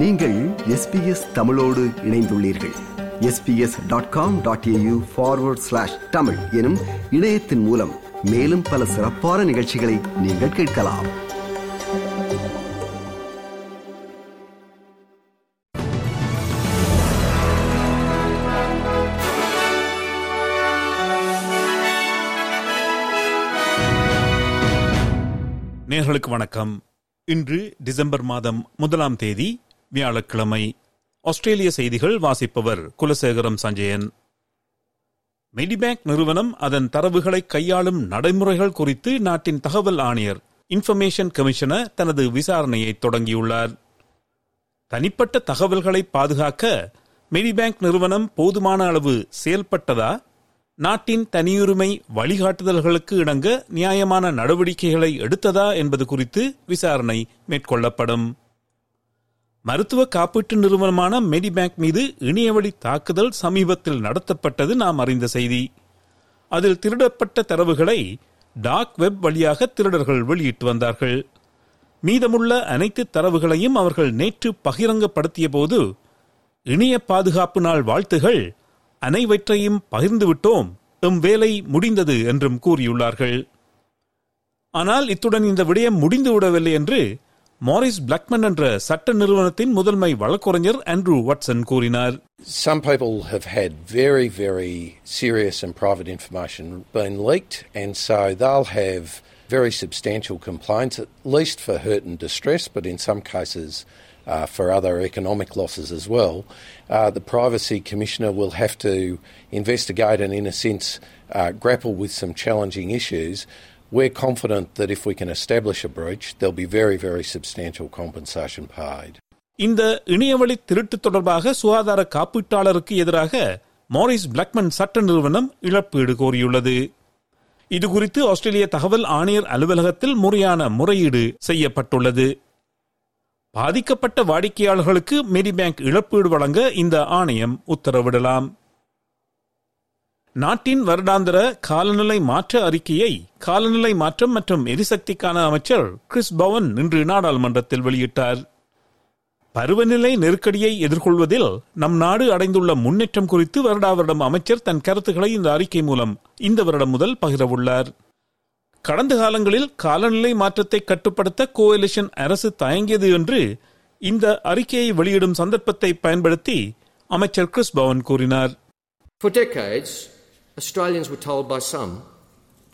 நீங்கள் எஸ்பிஎஸ் தமிழோடு இணைந்துள்ளீர்கள். SBS dot com dot AU forward slash Tamil எனும் இணையத்தின் மூலம் மேலும் பல சிறப்பான நிகழ்ச்சிகளை நீங்கள் கேட்கலாம். நேர்களுக்கு வணக்கம். இன்று டிசம்பர் மாதம் முதலாம் தேதி வியாழக்கிழமை ஆஸ்திரேலிய செய்திகள் வாசிப்பவர் குலசேகரம் சஞ்சயன். மெடிபேங்க் நிறுவனம் அதன் தரவுகளை கையாளும் நடைமுறைகள் குறித்து நாட்டின் தகவல் ஆணையர் இன்ஃபர்மேஷன் கமிஷனர் தனது விசாரணையை தொடங்கியுள்ளார். தனிப்பட்ட தகவல்களை பாதுகாக்க மெடிபேங்க் நிறுவனம் போதுமான அளவு செயல்பட்டதா? நாட்டின் தனியுரிமை வழிகாட்டுதல்களுக்கு இணங்க நியாயமான நடவடிக்கைகளை எடுத்ததா என்பது குறித்து விசாரணை மேற்கொள்ளப்படும். மருத்துவ காப்பீட்டு நிறுவனமான மெடிபேங்க் மீது இணையவழி தாக்குதல் சமீபத்தில் நடத்தப்பட்டது நாம் அறிந்த செய்தி. அதில் திருடப்பட்ட தரவுகளை டாக் வெப் வழியாக திருடர்கள் வெளியிட்டு வந்தார்கள். மீதமுள்ள அனைத்து தரவுகளையும் அவர்கள் நேற்று பகிரங்கப்படுத்திய போது இணைய பாதுகாப்பு நாள் வாழ்த்துகள் அனைவற்றையும் பகிர்ந்துவிட்டோம் எம் வேலை முடிந்தது என்றும் கூறியுள்ளார்கள். ஆனால் இத்துடன் இந்த விடயம் முடிந்து விடவில்லை என்று மாரிஸ் பிளாக்மன் என்ற சட்ட நிறுவனத்தின் முதன்மை வழக்கறிஞர் ஆண்ட்ரூ வாட்சன் கூறினார் Some people have had very, very serious and private information been leaked, and so they'll have very substantial complaints, at least for hurt and distress, but in some cases uh, for other economic losses as well. Uh, the Privacy Commissioner will have to investigate and, in a sense, uh, grapple with some challenging issues. We're confident that if we can establish a breach, there'll be very, very substantial compensation paid. இந்த இணையவழி திருட்டு தொடர்பாக சுகாதார காப்பீட்டாளருக்கு எதிராக Maurice Blackman சட்ட நிறுவனம் இழப்பீடு கோரியுள்ளது. இதுகுறித்து ஆஸ்திரேலிய தகவல் ஆணையர் அலுவலகத்தில் முறையான முறையீடு செய்யப்பட்டுள்ளது. பாதிக்கப்பட்ட வாடிக்கையாளர்களுக்கு மெடிபேங்க் இழப்பீடு வழங்க இந்த ஆணையம் உத்தரவிடலாம். நாட்டின் வருடாந்திர காலநிலை மாற்ற அறிக்கையை காலநிலை மாற்றம் மற்றும் எரிசக்திக்கான அமைச்சர் கிறிஸ் பவன் இன்று நாடாளுமன்றத்தில் வெளியிட்டார். பருவநிலை நெருக்கடியை எதிர்கொள்வதில் நம் நாடு அடைந்துள்ள முன்னேற்றம் குறித்து வருடா வருடம் அமைச்சர் தன் கருத்துக்களை இந்த அறிக்கை மூலம் இந்த வருடம் முதல் பகிரவுள்ளார். கடந்த காலங்களில் காலநிலை மாற்றத்தை கட்டுப்படுத்த கோஎலிஷன் அரசு தயங்கியது என்று இந்த அறிக்கையை வெளியிடும் சந்தர்ப்பத்தை பயன்படுத்தி அமைச்சர் கிறிஸ் பவன் கூறினார். For decades, Australians were told by some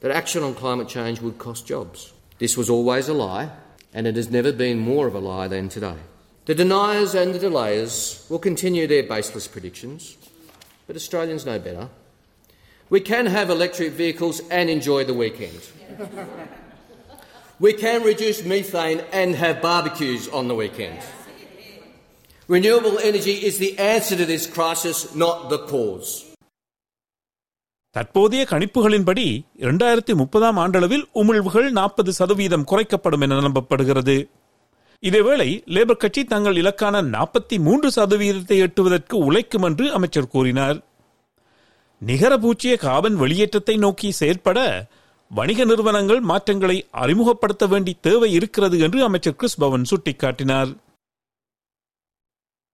that action on climate change would cost jobs. This was always a lie, and it has never been more of a lie than today. The deniers and the delayers will continue their baseless predictions, but Australians know better. We can have electric vehicles and enjoy the weekend. we can reduce methane and have barbecues on the weekend. Renewable energy is the answer to this crisis, not the cause. தற்போதைய கணிப்புகளின்படி இரண்டாயிரத்தி முப்பதாம் ஆண்டளவில் உமிழ்வுகள் நாற்பது சதவீதம் குறைக்கப்படும் என நம்பப்படுகிறது. இதேவேளை labour கட்சி தங்கள் இலக்கான நாற்பத்தி மூன்று சதவீதத்தை எட்டுவதற்கு உழைக்கும் என்று அமைச்சர் கூறினார். நிகர பூச்சிய காபன் வெளியேற்றத்தை நோக்கி செயற்பட வணிக நிறுவனங்கள் மாற்றங்களை அறிமுகப்படுத்த வேண்டி தேவை இருக்கிறது என்று அமைச்சர் கிறிஸ் பவன் சுட்டிக்காட்டினார்.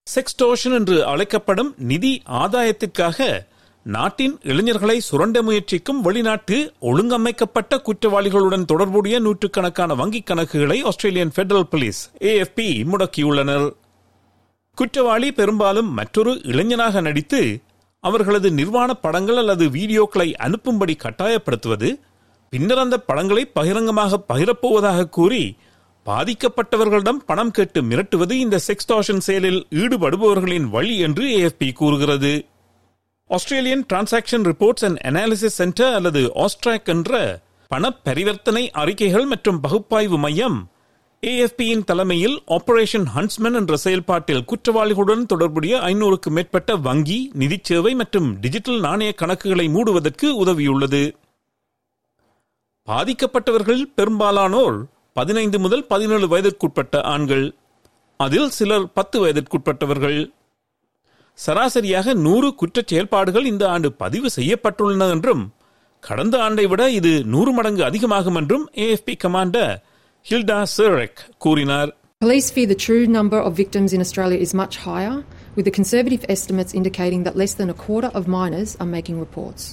செக்ஸ்டோஷன் என்று அழைக்கப்படும் நிதி ஆதாயத்திற்காக நாட்டின் இளைஞர்களை சுரண்ட முயற்சிக்கும் வெளிநாட்டு ஒழுங்கமைக்கப்பட்ட குற்றவாளிகளுடன் தொடர்புடைய நூற்றுக்கணக்கான வங்கிக் கணக்குகளை ஆஸ்திரேலியன் பெடரல் போலீஸ் ஏஎஃப்பி முடக்கியுள்ளனர். குற்றவாளி பெரும்பாலும் மற்றொரு இளைஞனாக நடித்து அவர்களது நிர்வாண படங்கள் அல்லது வீடியோக்களை அனுப்பும்படி கட்டாயப்படுத்துவது பின்னர் அந்த படங்களை பகிரங்கமாக பகிரப்போவதாக கூறி பாதிக்கப்பட்டவர்களிடம் பணம் கேட்டு மிரட்டுவது இந்த செக்ஸ்டாஷன் செயலில் ஈடுபடுபவர்களின் வழி என்று ஏஎஃப்பி கூறுகிறது. Australian transaction reports and analysis centre அல்லது ஆஸ்ட்ராக் என்ற பண பரிவர்த்தனை அறிக்கைகள் மற்றும் பகுப்பாய்வு மையம் ஏஎஃபியின் தலைமையில் ஆபரேஷன் ஹன்ஸ்மன் என்ற செயல்பாட்டில் குற்றவாளிகளுடன் தொடர்புடைய ஐநூறுக்கு மேற்பட்ட வங்கி நிதிச் சேவை மற்றும் டிஜிட்டல் நாணய கணக்குகளை மூடுவதற்கு உதவியுள்ளது. பாதிக்கப்பட்டவர்களில் பெரும்பாலானோர் பதினைந்து முதல் பதினேழு வயதிற்குட்பட்ட ஆண்கள். அதில் சிலர் பத்து வயதிற்குட்பட்டவர்கள். சராசரியாக நூறு குற்றச் செயல்பாடுகள் இந்த ஆண்டு பதிவு செய்யப்பட்டுள்ளன என்றும் கடந்த ஆண்டை விட இது நூறு மடங்கு அதிகமாகும் என்றும் ஏஎஃப்பி கமாண்டர் ஹில்டா சேரக் கூறினார் Police fear the true number of victims in Australia is much higher, with the conservative estimates indicating that less than a quarter of minors are making reports.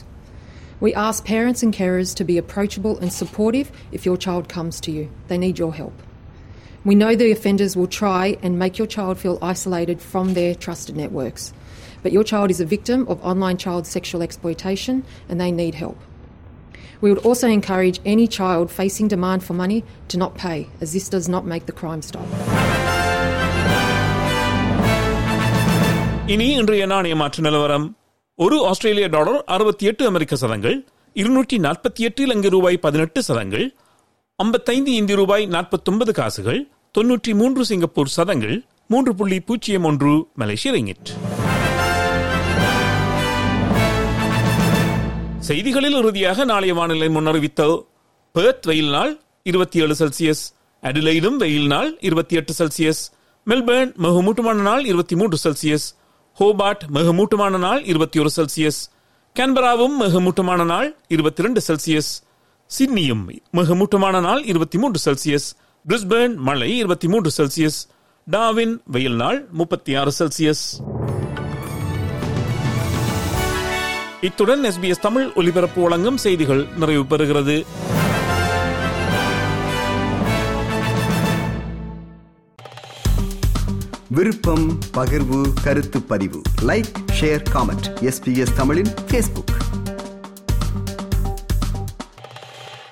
We ask parents and carers to be approachable and supportive if your child comes to you. They need your help. We know the offenders will try and make your child feel isolated from their trusted networks. But your child is a victim of online child sexual exploitation and they need help. We would also encourage any child facing demand for money to not pay, as this does not make the crime stop. இனி இன்றைய நாணய மாற்று நிலவரம் ஒரு ஆஸ்திரேலிய dollar அறுபத்தி எட்டு அமெரிக்க சதங்கள் இருநூற்றி நாற்பத்தி எட்டு இலங்கை ரூபாய் பதினெட்டு சதங்கள் ஐம்பத்தைந்து இந்திய ரூபாய் நாற்பத்தொன்பது காசுகள் தொன்னூற்றி மூன்று சிங்கப்பூர் சதங்கள் மூன்று புள்ளி பூஜ்ஜியம் ஒன்று மலேசிய ரிங்கிட். செய்திகளில் இறுதியாக நாளைய வானிலை முன்னறிவித்த பெர்த் வெயில் நாள் இருபத்தி ஏழு செல்சியஸ் அடிலைடும் வெயில் நாள் இருபத்தி எட்டு செல்சியஸ் மெல்பர்ன் மிகமூட்டமான நாள் இருபத்தி மூன்று செல்சியஸ் ஹோபார்ட் மிகமூட்டமான நாள் இருபத்தி ஒரு செல்சியஸ் கேன்பராவும் மிகமூட்டமான நாள் இருபத்தி இரண்டு செல்சியஸ் சிட்னியும் மிகமூட்டமான நாள் இருபத்தி மூன்று செல்சியஸ் பிரிஸ்பேர்ன் மழை இருபத்தி மூன்று செல்சியஸ் டாவின் வெயில் நாள் முப்பத்தி ஆறு செல்சியஸ். இத்துடன் எஸ்பிஎஸ் தமிழ் ஒலிபரப்பு வழங்கும் செய்திகள் நிறைவு பெறுகிறது. விருப்பம் பகிர்வு கருத்து பதிவு. லைக் ஷேர் காமெண்ட் எஸ்பிஎஸ் தமிழின் பேஸ்புக்